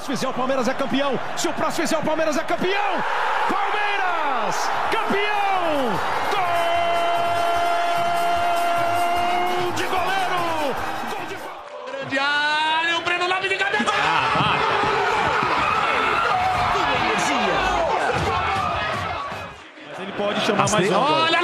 próximo fizer, o Palmeiras é campeão. Se o próximo fizer, o Palmeiras é campeão. Palmeiras, campeão! Gol de goleiro! Gol de Grande área, o Breno Lopes de cabeça. Mas ele pode chamar mais um. Olha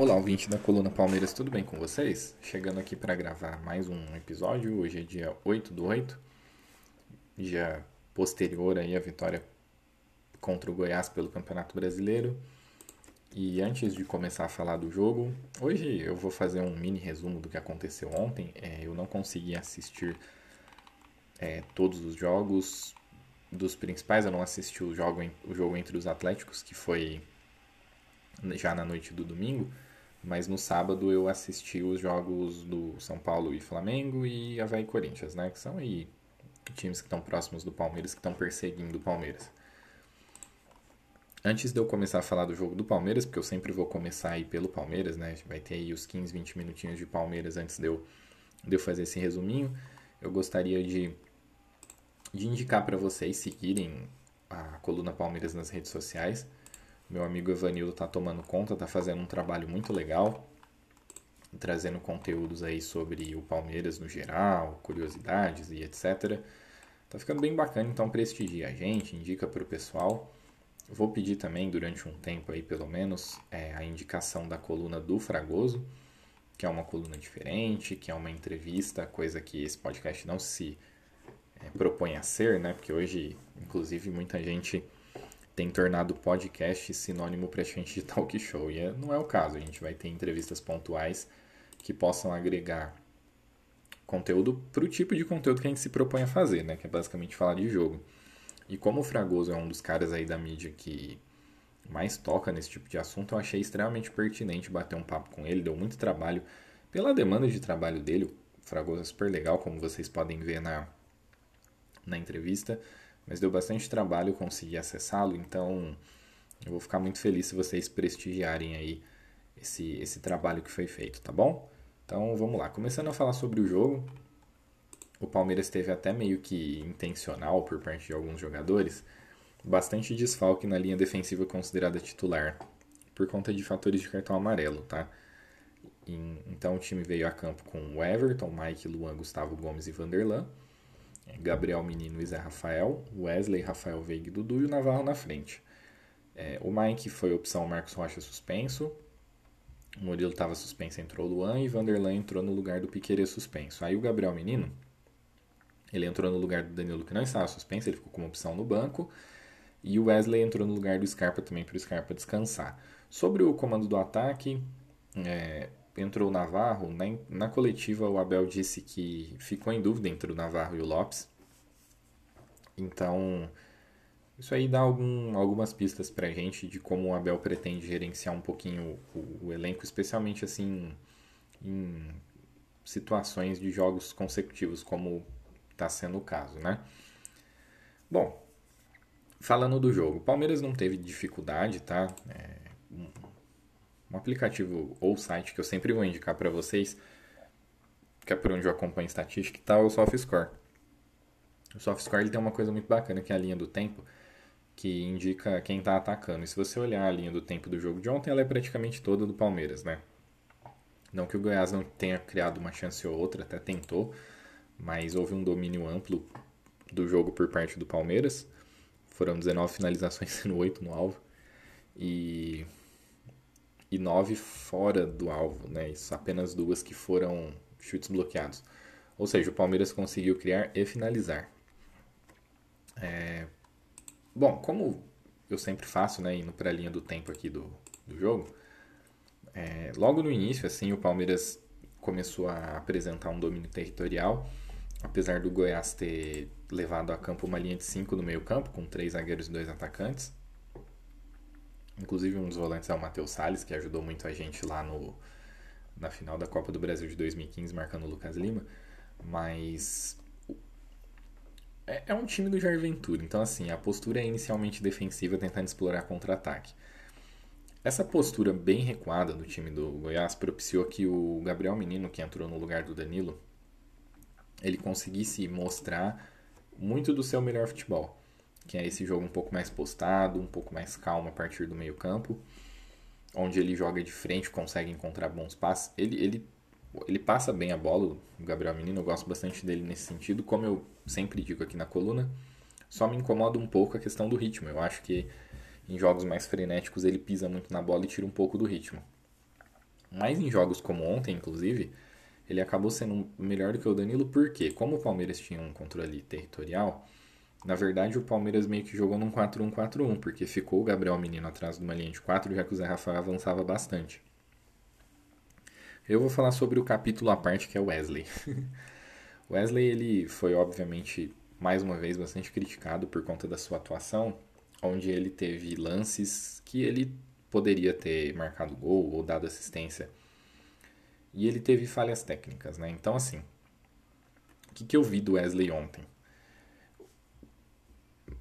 Olá, ouvinte da Coluna Palmeiras, tudo bem com vocês? Chegando aqui para gravar mais um episódio, hoje é dia 8 do 8, dia posterior aí à vitória contra o Goiás pelo Campeonato Brasileiro. E antes de começar a falar do jogo, hoje eu vou fazer um mini resumo do que aconteceu ontem. É, eu não consegui assistir é, todos os jogos dos principais, eu não assisti o jogo, o jogo entre os Atléticos, que foi já na noite do domingo, mas no sábado eu assisti os jogos do São Paulo e Flamengo e Havaí e Corinthians, né? Que são aí times que estão próximos do Palmeiras, que estão perseguindo o Palmeiras. Antes de eu começar a falar do jogo do Palmeiras, porque eu sempre vou começar aí pelo Palmeiras, né? Vai ter aí os 15, 20 minutinhos de Palmeiras antes de eu, de eu fazer esse resuminho. Eu gostaria de, de indicar para vocês seguirem a coluna Palmeiras nas redes sociais. Meu amigo Evanildo tá tomando conta, tá fazendo um trabalho muito legal, trazendo conteúdos aí sobre o Palmeiras no geral, curiosidades e etc. Tá ficando bem bacana, então prestigia a gente, indica pro pessoal. Vou pedir também, durante um tempo aí pelo menos, é, a indicação da coluna do Fragoso, que é uma coluna diferente, que é uma entrevista, coisa que esse podcast não se é, propõe a ser, né? Porque hoje, inclusive, muita gente tem tornado o podcast sinônimo praticamente de talk show. E é- não é o caso. A gente vai ter entrevistas pontuais que possam agregar conteúdo para o tipo de conteúdo que a gente se propõe a fazer, né? Que é basicamente falar de jogo. E como o Fragoso é um dos caras aí da mídia que mais toca nesse tipo de assunto, eu achei extremamente pertinente bater um papo com ele. Deu muito trabalho pela demanda de trabalho dele. O Fragoso é super legal, como vocês podem ver na, na entrevista mas deu bastante trabalho conseguir acessá-lo, então eu vou ficar muito feliz se vocês prestigiarem aí esse, esse trabalho que foi feito, tá bom? Então vamos lá, começando a falar sobre o jogo, o Palmeiras teve até meio que intencional por parte de alguns jogadores, bastante desfalque na linha defensiva considerada titular, por conta de fatores de cartão amarelo, tá? Então o time veio a campo com Everton, Mike, Luan, Gustavo Gomes e Vanderlan, Gabriel Menino e Zé Rafael, Wesley, Rafael Veiga e Dudu e o Navarro na frente. É, o Mike foi opção Marcos Rocha suspenso, o Murilo estava suspenso, entrou o Luan e Vanderlan entrou no lugar do Piqueires suspenso. Aí o Gabriel Menino, ele entrou no lugar do Danilo que não estava suspenso, ele ficou como opção no banco, e o Wesley entrou no lugar do Scarpa também para o Scarpa descansar. Sobre o comando do ataque, é, entrou o Navarro. Na, na coletiva, o Abel disse que ficou em dúvida entre o Navarro e o Lopes. Então, isso aí dá algum, algumas pistas pra gente de como o Abel pretende gerenciar um pouquinho o, o elenco, especialmente assim em situações de jogos consecutivos, como está sendo o caso, né? Bom, falando do jogo, o Palmeiras não teve dificuldade, tá? É, um, aplicativo ou site que eu sempre vou indicar para vocês, que é por onde eu acompanho estatística e tal, é o SoftScore. O SoftScore ele tem uma coisa muito bacana que é a linha do tempo, que indica quem está atacando. E se você olhar a linha do tempo do jogo de ontem, ela é praticamente toda do Palmeiras, né? Não que o Goiás não tenha criado uma chance ou outra, até tentou, mas houve um domínio amplo do jogo por parte do Palmeiras. Foram 19 finalizações, sendo 8 no alvo. E, e 9 fora do alvo, né? Isso, apenas duas que foram chutes bloqueados. Ou seja, o Palmeiras conseguiu criar e finalizar. É... Bom, como eu sempre faço, né, indo para a linha do tempo aqui do, do jogo, é, logo no início, assim, o Palmeiras começou a apresentar um domínio territorial, apesar do Goiás ter levado a campo uma linha de 5 no meio campo, com três zagueiros e dois atacantes. Inclusive um dos volantes é o Matheus Salles, que ajudou muito a gente lá no, na final da Copa do Brasil de 2015, marcando o Lucas Lima. Mas é, é um time do Jair Ventura, então assim, a postura é inicialmente defensiva, tentando explorar contra-ataque. Essa postura bem recuada do time do Goiás propiciou que o Gabriel Menino, que entrou no lugar do Danilo, ele conseguisse mostrar muito do seu melhor futebol, que é esse jogo um pouco mais postado, um pouco mais calmo a partir do meio campo, onde ele joga de frente, consegue encontrar bons passes. Ele, ele, ele passa bem a bola, o Gabriel Menino, eu gosto bastante dele nesse sentido, como eu sempre digo aqui na coluna, só me incomoda um pouco a questão do ritmo. Eu acho que em jogos mais frenéticos ele pisa muito na bola e tira um pouco do ritmo. Mas em jogos como ontem, inclusive, ele acabou sendo melhor do que o Danilo, porque como o Palmeiras tinha um controle territorial, na verdade o Palmeiras meio que jogou num 4-1-4-1, porque ficou o Gabriel Menino atrás de uma linha de 4, já que o Zé Rafael avançava bastante. Eu vou falar sobre o capítulo à parte que é Wesley. Wesley ele foi obviamente mais uma vez bastante criticado por conta da sua atuação, onde ele teve lances que ele poderia ter marcado gol ou dado assistência. E ele teve falhas técnicas, né? Então, assim, o que, que eu vi do Wesley ontem?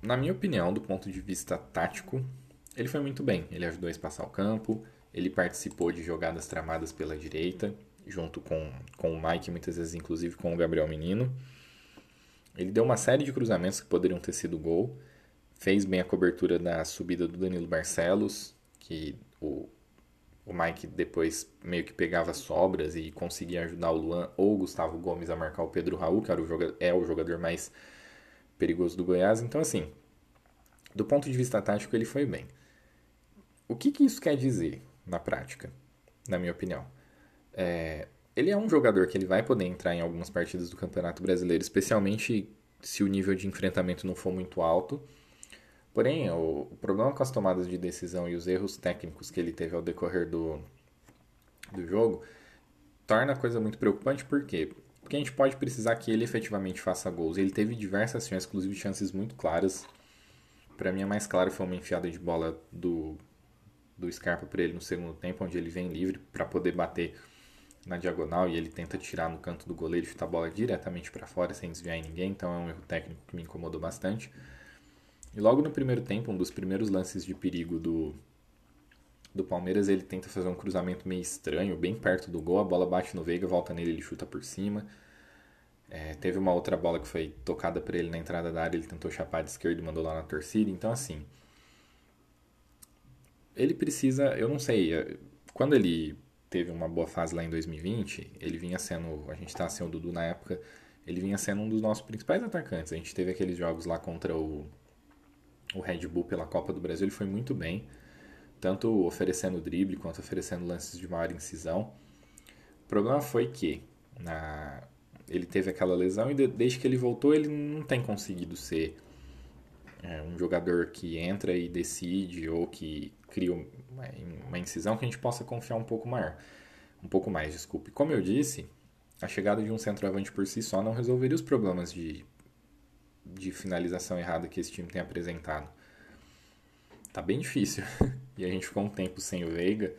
Na minha opinião, do ponto de vista tático, ele foi muito bem. Ele ajudou a espaçar o campo, ele participou de jogadas tramadas pela direita, junto com, com o Mike, muitas vezes inclusive com o Gabriel Menino. Ele deu uma série de cruzamentos que poderiam ter sido gol fez bem a cobertura da subida do Danilo Barcelos, que o, o Mike depois meio que pegava sobras e conseguia ajudar o Luan ou o Gustavo Gomes a marcar o Pedro Raul, que era o é o jogador mais perigoso do Goiás. Então, assim, do ponto de vista tático, ele foi bem. O que, que isso quer dizer na prática, na minha opinião? É, ele é um jogador que ele vai poder entrar em algumas partidas do Campeonato Brasileiro, especialmente se o nível de enfrentamento não for muito alto Porém, o, o problema com as tomadas de decisão e os erros técnicos que ele teve ao decorrer do, do jogo torna a coisa muito preocupante, por quê? Porque a gente pode precisar que ele efetivamente faça gols. Ele teve diversas chances, inclusive chances muito claras. Para mim, a mais clara foi uma enfiada de bola do, do Scarpa para ele no segundo tempo, onde ele vem livre para poder bater na diagonal e ele tenta tirar no canto do goleiro e chutar a bola diretamente para fora sem desviar em ninguém. Então é um erro técnico que me incomodou bastante. E logo no primeiro tempo, um dos primeiros lances de perigo do, do Palmeiras, ele tenta fazer um cruzamento meio estranho, bem perto do gol, a bola bate no Veiga, volta nele, ele chuta por cima. É, teve uma outra bola que foi tocada para ele na entrada da área, ele tentou chapar de esquerda e mandou lá na torcida. Então, assim, ele precisa, eu não sei, é, quando ele teve uma boa fase lá em 2020, ele vinha sendo, a gente estava sem o Dudu na época, ele vinha sendo um dos nossos principais atacantes. A gente teve aqueles jogos lá contra o o Red Bull pela Copa do Brasil, ele foi muito bem, tanto oferecendo drible quanto oferecendo lances de maior incisão. O problema foi que na, ele teve aquela lesão e de, desde que ele voltou ele não tem conseguido ser é, um jogador que entra e decide ou que cria uma incisão que a gente possa confiar um pouco maior. Um pouco mais, desculpe. Como eu disse, a chegada de um centroavante por si só não resolveria os problemas de de finalização errada que esse time tem apresentado. Tá bem difícil. e a gente ficou um tempo sem o Veiga,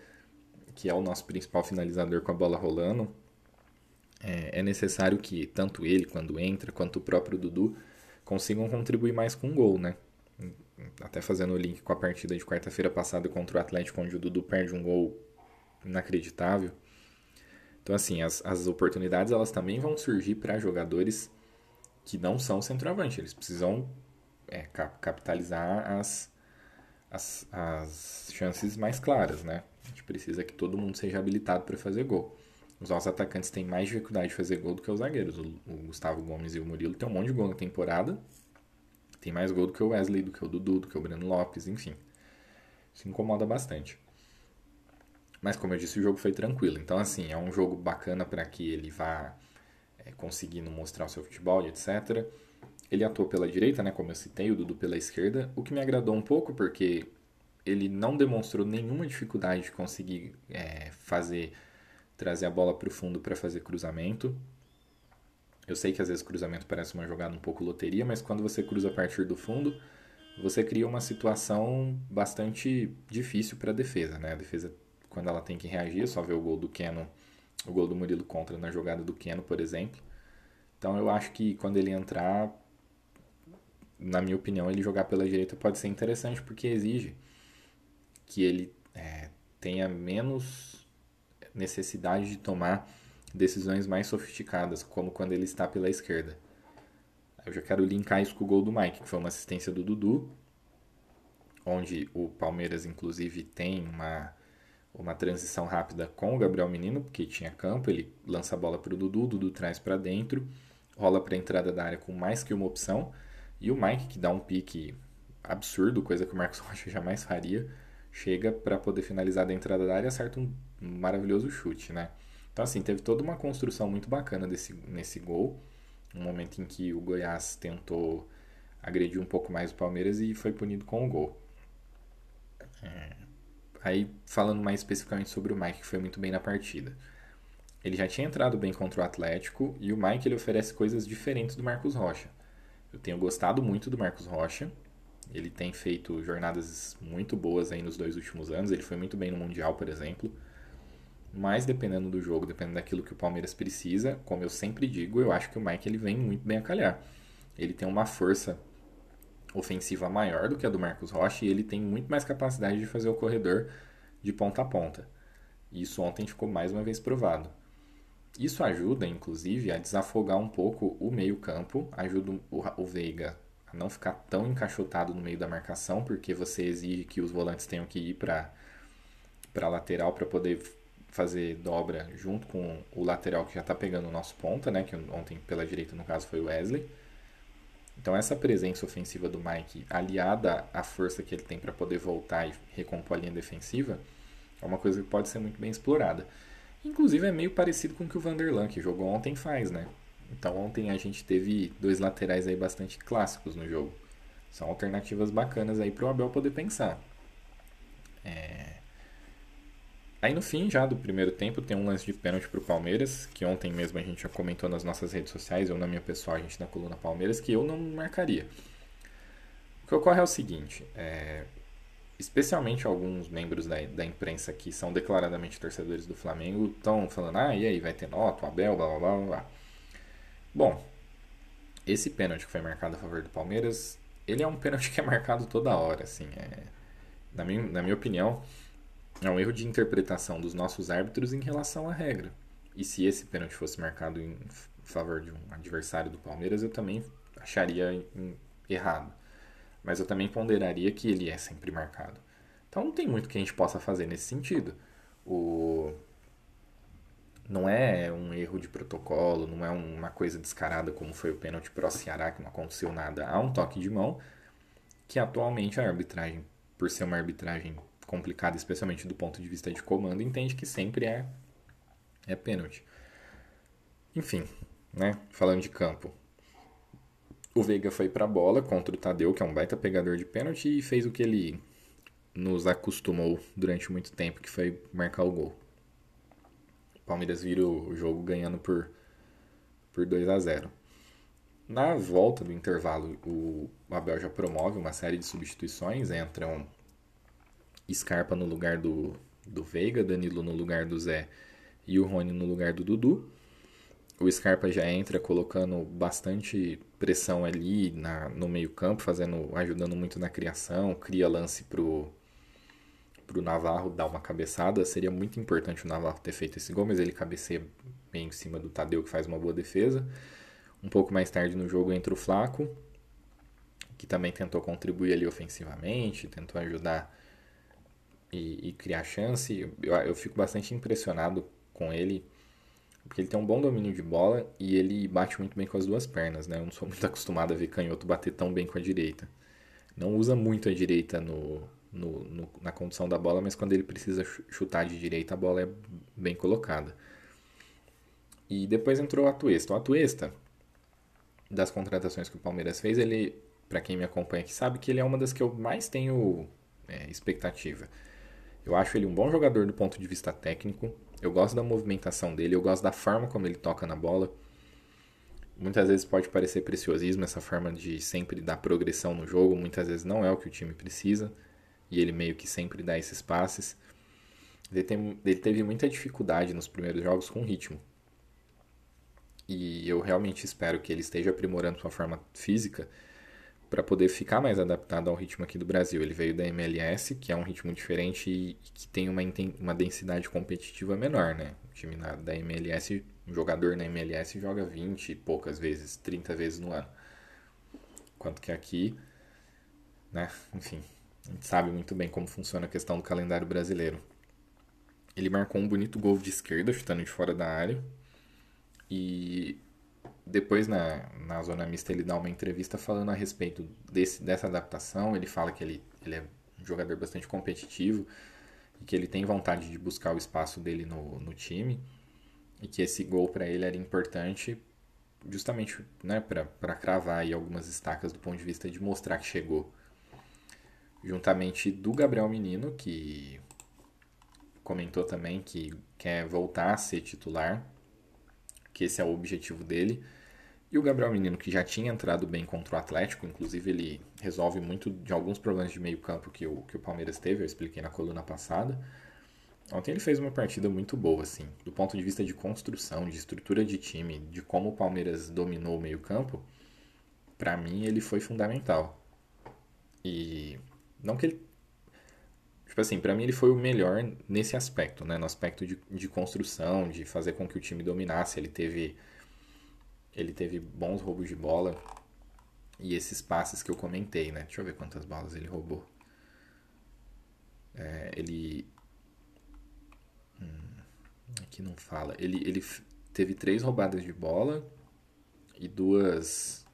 que é o nosso principal finalizador com a bola rolando. É, é necessário que tanto ele, quando entra, quanto o próprio Dudu consigam contribuir mais com o gol, né? Até fazendo o link com a partida de quarta-feira passada contra o Atlético, onde o Dudu perde um gol inacreditável. Então, assim, as, as oportunidades elas também vão surgir para jogadores que não são centroavante. Eles precisam é, capitalizar as, as, as chances mais claras, né? A gente precisa que todo mundo seja habilitado para fazer gol. Os nossos atacantes têm mais dificuldade de fazer gol do que os zagueiros. O, o Gustavo Gomes e o Murilo têm um monte de gol na temporada. Tem mais gol do que o Wesley, do que o Dudu, do que o Breno Lopes, enfim. Isso incomoda bastante. Mas como eu disse, o jogo foi tranquilo. Então, assim, é um jogo bacana para que ele vá é, conseguindo mostrar o seu futebol e etc. Ele atuou pela direita, né, como eu citei, o Dudu pela esquerda, o que me agradou um pouco porque ele não demonstrou nenhuma dificuldade de conseguir é, fazer trazer a bola para o fundo para fazer cruzamento. Eu sei que às vezes cruzamento parece uma jogada um pouco loteria, mas quando você cruza a partir do fundo, você cria uma situação bastante difícil para a defesa, né? A defesa, quando ela tem que reagir, só vê o gol do Keno, o gol do Murilo contra na jogada do Keno, por exemplo. Então eu acho que quando ele entrar, na minha opinião, ele jogar pela direita pode ser interessante porque exige que ele é, tenha menos necessidade de tomar decisões mais sofisticadas, como quando ele está pela esquerda. Eu já quero linkar isso com o gol do Mike, que foi uma assistência do Dudu, onde o Palmeiras, inclusive, tem uma, uma transição rápida com o Gabriel Menino, porque tinha campo, ele lança a bola para o Dudu, Dudu traz para dentro, rola para a entrada da área com mais que uma opção, e o Mike, que dá um pique absurdo, coisa que o Marcos Rocha jamais faria, chega para poder finalizar da entrada da área e acerta um maravilhoso chute, né? Então, assim, teve toda uma construção muito bacana desse, nesse gol, um momento em que o Goiás tentou agredir um pouco mais o Palmeiras e foi punido com o gol. É... Aí, falando mais especificamente sobre o Mike, que foi muito bem na partida. Ele já tinha entrado bem contra o Atlético e o Mike ele oferece coisas diferentes do Marcos Rocha. Eu tenho gostado muito do Marcos Rocha. Ele tem feito jornadas muito boas aí nos dois últimos anos. Ele foi muito bem no Mundial, por exemplo. Mas dependendo do jogo, dependendo daquilo que o Palmeiras precisa, como eu sempre digo, eu acho que o Mike ele vem muito bem a calhar. Ele tem uma força ofensiva maior do que a do Marcos Rocha e ele tem muito mais capacidade de fazer o corredor de ponta a ponta. Isso ontem ficou mais uma vez provado. Isso ajuda, inclusive, a desafogar um pouco o meio-campo, ajuda o Veiga a não ficar tão encaixotado no meio da marcação, porque você exige que os volantes tenham que ir para a lateral para poder fazer dobra junto com o lateral que já está pegando o nosso ponta, né? Que ontem pela direita no caso foi o Wesley. Então essa presença ofensiva do Mike, aliada à força que ele tem para poder voltar e recompor a linha defensiva, é uma coisa que pode ser muito bem explorada. Inclusive é meio parecido com o que o Vanderlan, que jogou ontem, faz, né? Então ontem a gente teve dois laterais aí bastante clássicos no jogo. São alternativas bacanas aí para o Abel poder pensar. É... Aí no fim já do primeiro tempo tem um lance de pênalti para o Palmeiras, que ontem mesmo a gente já comentou nas nossas redes sociais, ou na minha pessoal, a gente na coluna Palmeiras, que eu não marcaria. O que ocorre é o seguinte, é, especialmente alguns membros da, da imprensa que são declaradamente torcedores do Flamengo estão falando, ah, e aí, vai ter nota, o Abel, blá blá blá blá. Bom, esse pênalti que foi marcado a favor do Palmeiras, ele é um pênalti que é marcado toda hora, assim, é, na, minha, na minha opinião, é um erro de interpretação dos nossos árbitros em relação à regra. E se esse pênalti fosse marcado em favor de um adversário do Palmeiras, eu também acharia errado. Mas eu também ponderaria que ele é sempre marcado. Então não tem muito que a gente possa fazer nesse sentido. O... Não é um erro de protocolo, não é uma coisa descarada como foi o pênalti pro Ceará, que não aconteceu nada. Há um toque de mão que atualmente a arbitragem, por ser uma arbitragem complicada, especialmente do ponto de vista de comando, entende que sempre é, é pênalti. Enfim, né? Falando de campo. O Veiga foi para a bola contra o Tadeu, que é um baita pegador de pênalti, e fez o que ele nos acostumou durante muito tempo, que foi marcar o gol. O Palmeiras vira o jogo ganhando por, por 2 a 0 Na volta do intervalo, o Abel já promove uma série de substituições, entram Scarpa no lugar do, do Veiga, Danilo no lugar do Zé e o Rony no lugar do Dudu. O Scarpa já entra colocando bastante pressão ali na, no meio-campo, fazendo, ajudando muito na criação, cria lance pro pro Navarro dar uma cabeçada. Seria muito importante o Navarro ter feito esse gol, mas ele cabeceia bem em cima do Tadeu, que faz uma boa defesa. Um pouco mais tarde no jogo entra o Flaco, que também tentou contribuir ali ofensivamente, tentou ajudar e, e criar chance. Eu, eu fico bastante impressionado com ele, porque ele tem um bom domínio de bola e ele bate muito bem com as duas pernas, né? Eu não sou muito acostumado a ver canhoto bater tão bem com a direita. Não usa muito a direita no, no, no, na condução da bola, mas quando ele precisa chutar de direita, a bola é bem colocada. E depois entrou o Atuesta. O Atuesta, das contratações que o Palmeiras fez, ele, para quem me acompanha aqui, sabe que ele é uma das que eu mais tenho é, expectativa. Eu acho ele um bom jogador do ponto de vista técnico. Eu gosto da movimentação dele, eu gosto da forma como ele toca na bola. muitas vezes pode parecer preciosismo essa forma de sempre dar progressão no jogo, muitas vezes não é o que o time precisa, e ele meio que sempre dá esses passes. Ele, tem, ele teve muita dificuldade nos primeiros jogos com ritmo. E eu realmente espero que ele esteja aprimorando sua forma física para poder ficar mais adaptado ao ritmo aqui do Brasil. Ele veio da MLS, que é um ritmo diferente e que tem uma, uma densidade competitiva menor, né? O time da MLS, um jogador na MLS joga 20 e poucas vezes, 30 vezes no ano. Enquanto que aqui, né, enfim, a gente sabe muito bem como funciona a questão do calendário brasileiro. Ele marcou um bonito gol de esquerda, chutando de fora da área. E depois, na, na zona mista, ele dá uma entrevista falando a respeito desse, dessa adaptação. Ele fala que ele, ele é um jogador bastante competitivo e que ele tem vontade de buscar o espaço dele no, no time. E que esse gol para ele era importante justamente né, para cravar aí algumas estacas do ponto de vista de mostrar que chegou. Juntamente do Gabriel Menino, que comentou também que quer voltar a ser titular, que esse é o objetivo dele. E o Gabriel Menino, que já tinha entrado bem contra o Atlético, inclusive ele resolve muito de alguns problemas de meio campo que o, que o Palmeiras teve, eu expliquei na coluna passada. Ontem ele fez uma partida muito boa, assim, do ponto de vista de construção, de estrutura de time, de como o Palmeiras dominou o meio campo, para mim ele foi fundamental. E não que ele Tipo assim, para mim ele foi o melhor nesse aspecto, né? No aspecto de, de construção, de fazer com que o time dominasse. Ele teve, ele teve bons roubos de bola e esses passes que eu comentei, né? Deixa eu ver quantas bolas ele roubou. É, ele. Hum, aqui não fala. Ele, ele teve três roubadas de bola e duas.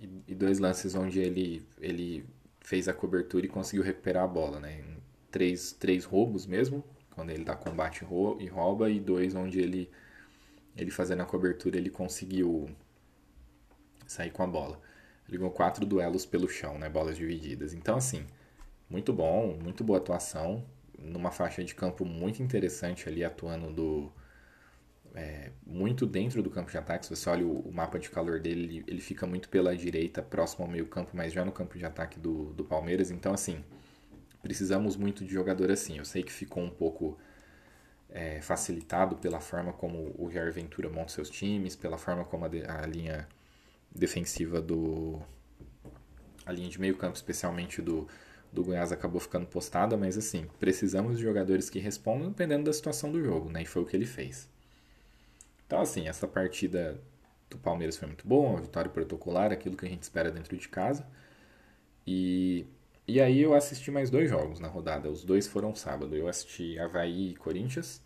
E, e dois lances onde ele, ele fez a cobertura e conseguiu recuperar a bola, né? Três, três roubos mesmo, quando ele dá combate e rouba, e dois onde ele, ele fazendo a cobertura ele conseguiu sair com a bola. Ganhou quatro duelos pelo chão, né? Bolas divididas. Então, assim, muito bom, muito boa atuação, numa faixa de campo muito interessante ali, atuando do, é, muito dentro do campo de ataque. Se você olha o, o mapa de calor dele, ele, ele, fica muito pela direita, próximo ao meio campo, mas já no campo de ataque do, do Palmeiras. Então, assim, precisamos muito de jogador assim. Eu sei que ficou um pouco é, facilitado pela forma como o Jair Ventura monta seus times, pela forma como a, de, a linha defensiva do... a linha de meio campo, especialmente do do Goiás acabou ficando postada, mas assim, precisamos de jogadores que respondam dependendo da situação do jogo, né? E foi o que ele fez. Então, assim, essa partida do Palmeiras foi muito boa, uma vitória protocolar, aquilo que a gente espera dentro de casa. E, e aí eu assisti mais dois jogos na rodada, os dois foram sábado. Eu assisti Havaí e Corinthians.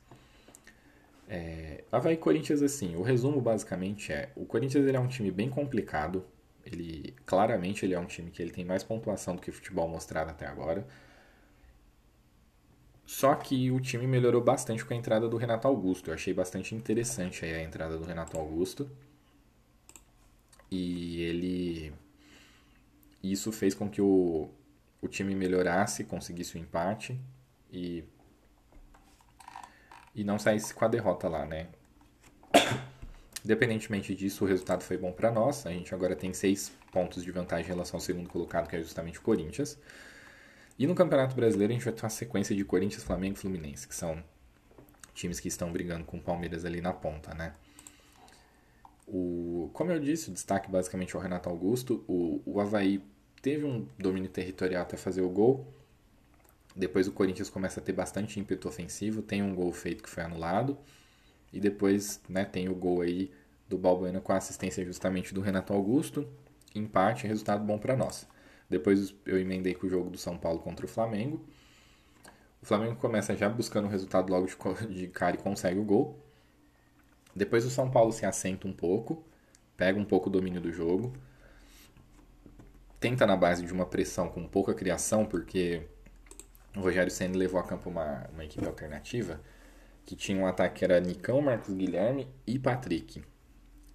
É, Havaí e Corinthians, assim, o resumo basicamente é: o Corinthians ele é um time bem complicado. Ele claramente ele é um time que ele tem mais pontuação do que o futebol mostrado até agora. Só que o time melhorou bastante com a entrada do Renato Augusto. Eu achei bastante interessante a entrada do Renato Augusto. E ele. Isso fez com que o, o time melhorasse, conseguisse o empate e. E não saísse com a derrota lá, né? Independentemente disso, o resultado foi bom para nós. A gente agora tem seis pontos de vantagem em relação ao segundo colocado, que é justamente o Corinthians. E no Campeonato Brasileiro a gente vai ter uma sequência de Corinthians, Flamengo e Fluminense, que são times que estão brigando com o Palmeiras ali na ponta, né? O, como eu disse, o destaque basicamente é o Renato Augusto. O, o Havaí teve um domínio territorial até fazer o gol. Depois o Corinthians começa a ter bastante ímpeto ofensivo. Tem um gol feito que foi anulado. E depois né, tem o gol aí do Balbuena com a assistência justamente do Renato Augusto. Empate, resultado bom para nós. Depois eu emendei com o jogo do São Paulo contra o Flamengo. O Flamengo começa já buscando o resultado logo de, cara e consegue o gol. Depois o São Paulo se assenta um pouco, pega um pouco o domínio do jogo. Tenta na base de uma pressão com pouca criação, porque o Rogério Senna levou a campo uma, uma equipe alternativa que tinha um ataque que era Nicão, Marcos Guilherme e Patrick.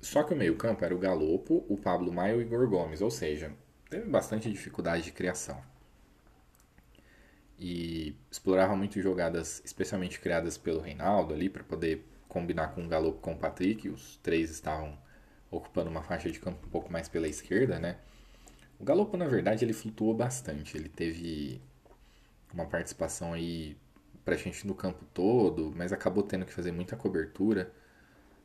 Só que o meio-campo era o Galopo, o Pablo Maio e o Igor Gomes, ou seja, teve bastante dificuldade de criação. E explorava muito jogadas, especialmente criadas pelo Reinaldo ali, para poder combinar com o Galo com o Patrick. Os três estavam ocupando uma faixa de campo um pouco mais pela esquerda, né? O Galopo, na verdade, ele flutuou bastante. Ele teve uma participação aí praticamente no campo todo, mas acabou tendo que fazer muita cobertura.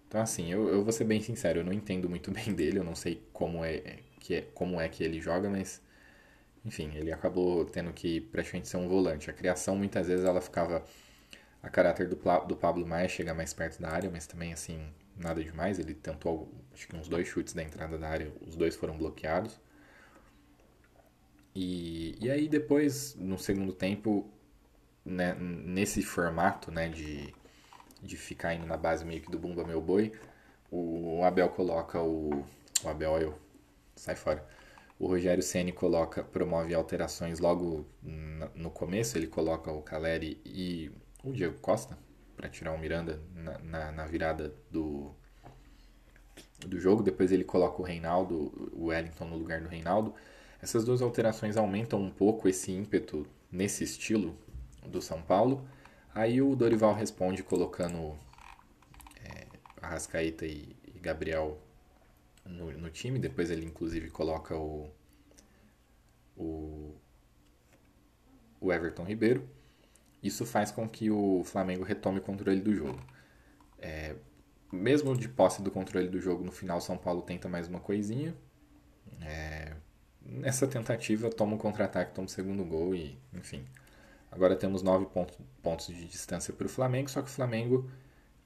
Então, assim, eu, eu vou ser bem sincero, eu não entendo muito bem dele, eu não sei como é que, é, como é que ele joga, mas enfim, ele acabou tendo que praticamente ser um volante. A criação muitas vezes ela ficava a caráter do, do Pablo Maia chegar mais perto da área, mas também assim, nada demais. Ele tentou acho que uns dois chutes da entrada da área, os dois foram bloqueados. E, e aí depois, no segundo tempo, né, nesse formato né, de, de ficar indo na base meio que do Bumba Meu Boi, o Abel coloca o. O Abel, eu. Sai fora o Rogério Ceni coloca, promove alterações logo no começo, ele coloca o Caleri e o Diego Costa para tirar o Miranda na, na, na, virada do, do jogo. Depois ele coloca o Reinaldo, o Wellington no lugar do Reinaldo. Essas duas alterações aumentam um pouco esse ímpeto nesse estilo do São Paulo. Aí o Dorival responde colocando é, Arrascaeta e, e Gabriel no, no time. Depois ele, inclusive, coloca o, o, o Everton Ribeiro. Isso faz com que o Flamengo retome o controle do jogo. É, mesmo de posse do controle do jogo, no final São Paulo tenta mais uma coisinha. É, nessa tentativa, toma um contra-ataque, toma o um segundo gol e, enfim. Agora temos nove pontos, pontos de distância para o Flamengo, só que o Flamengo,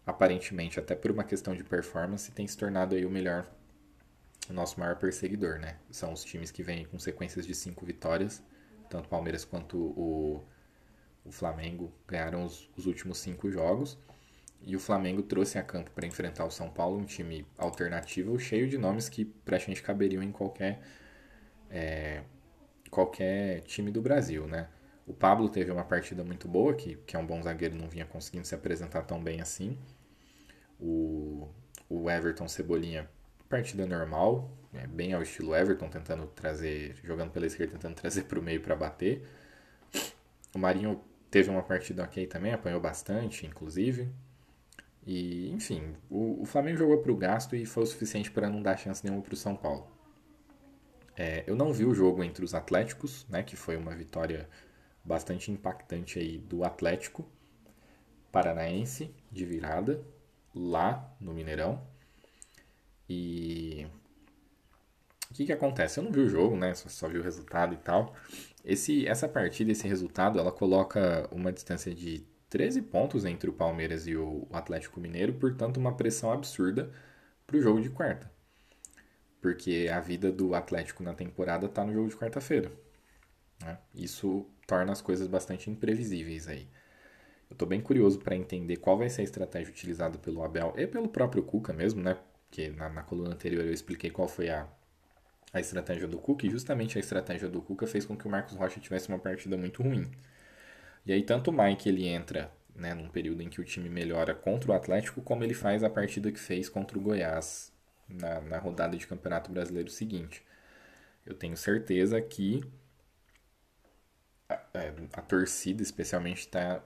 aparentemente, até por uma questão de performance, tem se tornado aí o melhor o nosso maior perseguidor, né? São os times que vêm com sequências de cinco vitórias, tanto o Palmeiras quanto o, o Flamengo ganharam os, os últimos cinco jogos. E o Flamengo trouxe a campo para enfrentar o São Paulo, um time alternativo, cheio de nomes que praticamente caberiam em qualquer, é, qualquer time do Brasil, né? O Pablo teve uma partida muito boa, que, que é um bom zagueiro, não vinha conseguindo se apresentar tão bem assim. O, o Everton Cebolinha partida normal, é, bem ao estilo Everton, tentando trazer, jogando pela esquerda, tentando trazer para o meio para bater. O Marinho teve uma partida ok também, apanhou bastante, inclusive. E, enfim, o, o Flamengo jogou para o gasto e foi o suficiente para não dar chance nenhuma para o São Paulo. É, eu não vi o jogo entre os Atléticos, né, que foi uma vitória bastante impactante aí do Atlético Paranaense de virada lá no Mineirão. E o que, que acontece? Eu não vi o jogo, né? Só, só vi o resultado e tal. Esse, essa partida, esse resultado, ela coloca uma distância de 13 pontos entre o Palmeiras e o Atlético Mineiro, portanto, uma pressão absurda para o jogo de quarta. Porque a vida do Atlético na temporada está no jogo de quarta-feira. Né? Isso torna as coisas bastante imprevisíveis aí. Eu estou bem curioso para entender qual vai ser a estratégia utilizada pelo Abel e pelo próprio Cuca mesmo, né? que na, na coluna anterior eu expliquei qual foi a, a estratégia do Cuca, e justamente a estratégia do Cuca fez com que o Marcos Rocha tivesse uma partida muito ruim. E aí tanto o Mike ele entra né, num período em que o time melhora contra o Atlético, como ele faz a partida que fez contra o Goiás na, na rodada de Campeonato Brasileiro seguinte. Eu tenho certeza que a, é, a torcida, especialmente, está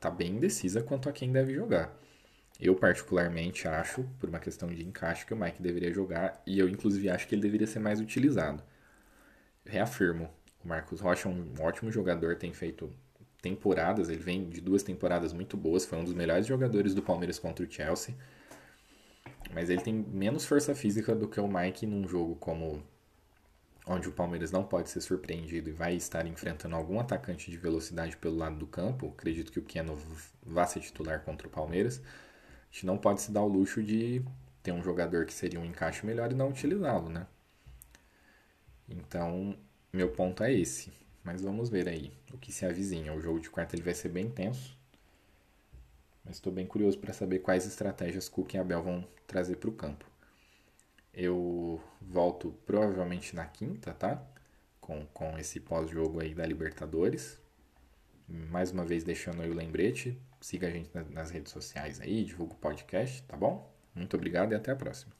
tá bem indecisa quanto a quem deve jogar. Eu, particularmente, acho, por uma questão de encaixe, que o Mike deveria jogar e eu, inclusive, acho que ele deveria ser mais utilizado. Reafirmo, o Marcos Rocha é um ótimo jogador, tem feito temporadas, ele vem de duas temporadas muito boas, foi um dos melhores jogadores do Palmeiras contra o Chelsea. Mas ele tem menos força física do que o Mike num jogo como onde o Palmeiras não pode ser surpreendido e vai estar enfrentando algum atacante de velocidade pelo lado do campo. Acredito que o Keno vá ser titular contra o Palmeiras gente não pode se dar o luxo de ter um jogador que seria um encaixe melhor e não utilizá-lo, né? Então, meu ponto é esse. Mas vamos ver aí o que se avizinha. O jogo de quarta ele vai ser bem tenso. Mas estou bem curioso para saber quais estratégias Cook e Abel vão trazer para o campo. Eu volto provavelmente na quinta, tá? Com, com esse pós-jogo aí da Libertadores. Mais uma vez deixando aí o lembrete. Siga a gente nas redes sociais aí, divulga o podcast, tá bom? Muito obrigado e até a próxima.